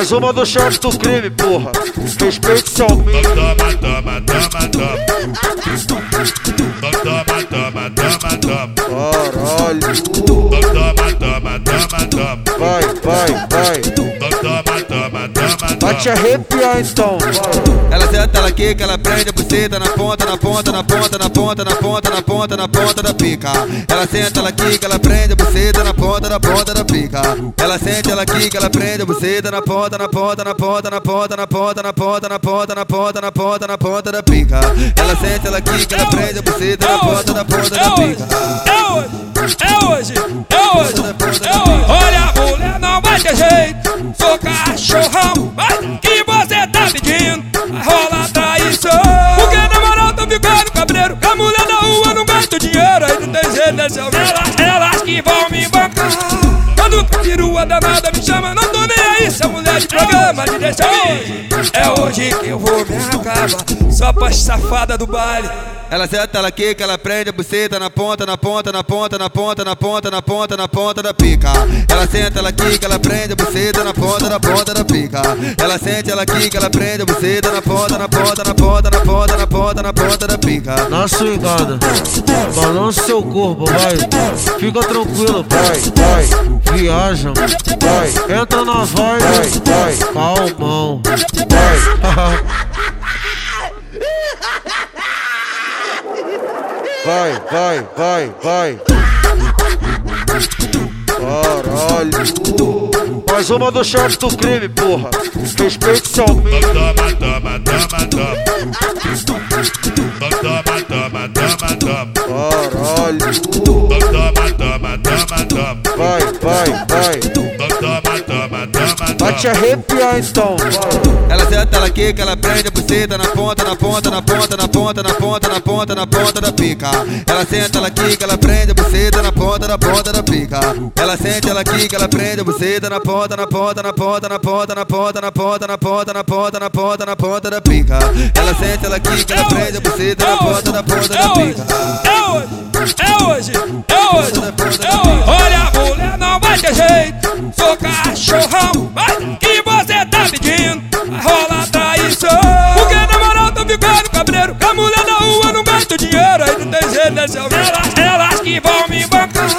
Mais uma do chefe do crime, porra. Respeite seu amigo. Toma, toma, toma, toma. Toma, toma, toma, toma. Caralho. Toma, toma, toma, toma. Vai, vai, te arrepiar então. Ela senta, ela quica, ela prende a buceta na ponta, na ponta, na ponta, na ponta, na ponta, na ponta, na ponta da pica. Ela senta, ela quica, ela prende a buceta na ponta, na ponta da pica. Ela senta, ela quica, ela prende a buceta na ponta, na ponta, na ponta, na ponta, na ponta, na ponta, na ponta, na ponta, na ponta, na ponta da pica. Ela senta, ela quica, ela prende a buceta na ponta, na ponta da pica. É hoje, é hoje, é hoje, é hoje. Olha, mulher, não vai ter jeito. Sou cachorrão, vai que você tá pedindo. Vai rolar traição. Porque na moral tô ficando cabreiro. A mulher da rua não gasta dinheiro. Aí não tem jeito desse Elas, elas que vão me bancar. Perua danada me chama, não tô nem aí. Se mulher de programa me deixa hoje. É hoje que eu vou me acabar. Só pra safada do baile. Ela senta, ela quica, ela prende a buceta na ponta, na ponta, na ponta, na ponta, na ponta, na ponta, na ponta da pica. Ela senta, ela quica, ela prende a buceta na ponta, na ponta da pica. Ela sente, ela quica, ela prende a buceta na ponta, na ponta, na ponta, na ponta, na na ponta da pica. Na swingada. Balança seu corpo, vai. Fica tranquilo, vai, vai. Viaja, vai. Entra na vibe, vai, vai. Calmão, vai. Vai, vai, vai, vai. Caralho. Mais uma do chefe do crime, porra. Respeite seu amigo. Toma, toma, toma, toma. Toma, toma, toma, toma. Caralho. Toma, toma, toma, toma. Vai, vai, vai. Vai te arrepiar então. Ela senta, ela quica, ela prende a buceta na ponta, na ponta, na ponta, na ponta, na ponta, na ponta, na ponta da pica. Ela senta, ela quica, ela prende a buceta na ponta, na ponta da pica. Ela sente, ela quica, ela prende a buceta na ponta, na ponta, na ponta, na ponta, na ponta, na ponta, na ponta, na ponta, na ponta, na ponta da pica. Ela sente, ela quica, ela prende a buceta na ponta, na ponta da pica. É hoje, é hoje, é hoje, é hoje. Sou cachorrão, vai que você tá pedindo. Vai rolar traição. Porque na moral tô ficando cabreiro. A mulher da rua não gasta dinheiro. Aí não tem jeito desse Elas, elas que vão me bancar.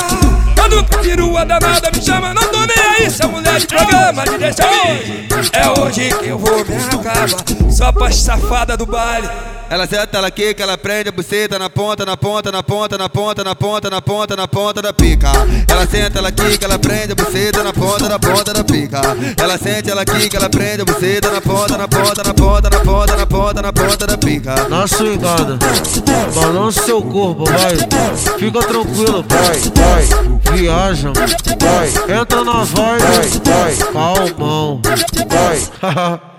Quando perua danada me chama, não tô nem aí. A mulher de programa me deixa. É hoje que eu vou me acabar. Só pra safada do baile. Ela senta, ela quica, ela prende a buceta na ponta, na ponta, na ponta, na ponta, na ponta, na ponta, na ponta da pica. Ela senta, ela quica, ela prende a buceta na ponta, na ponta da pica. Ela sente, ela quica, ela prende a buceta na ponta, na ponta, na ponta, na ponta, na ponta, na ponta da pica. Na swingada. Balança seu corpo, vai. Fica tranquilo, vai, vai. Viaja, vai. Entra na vibe, vai, vai. Calmão, Right.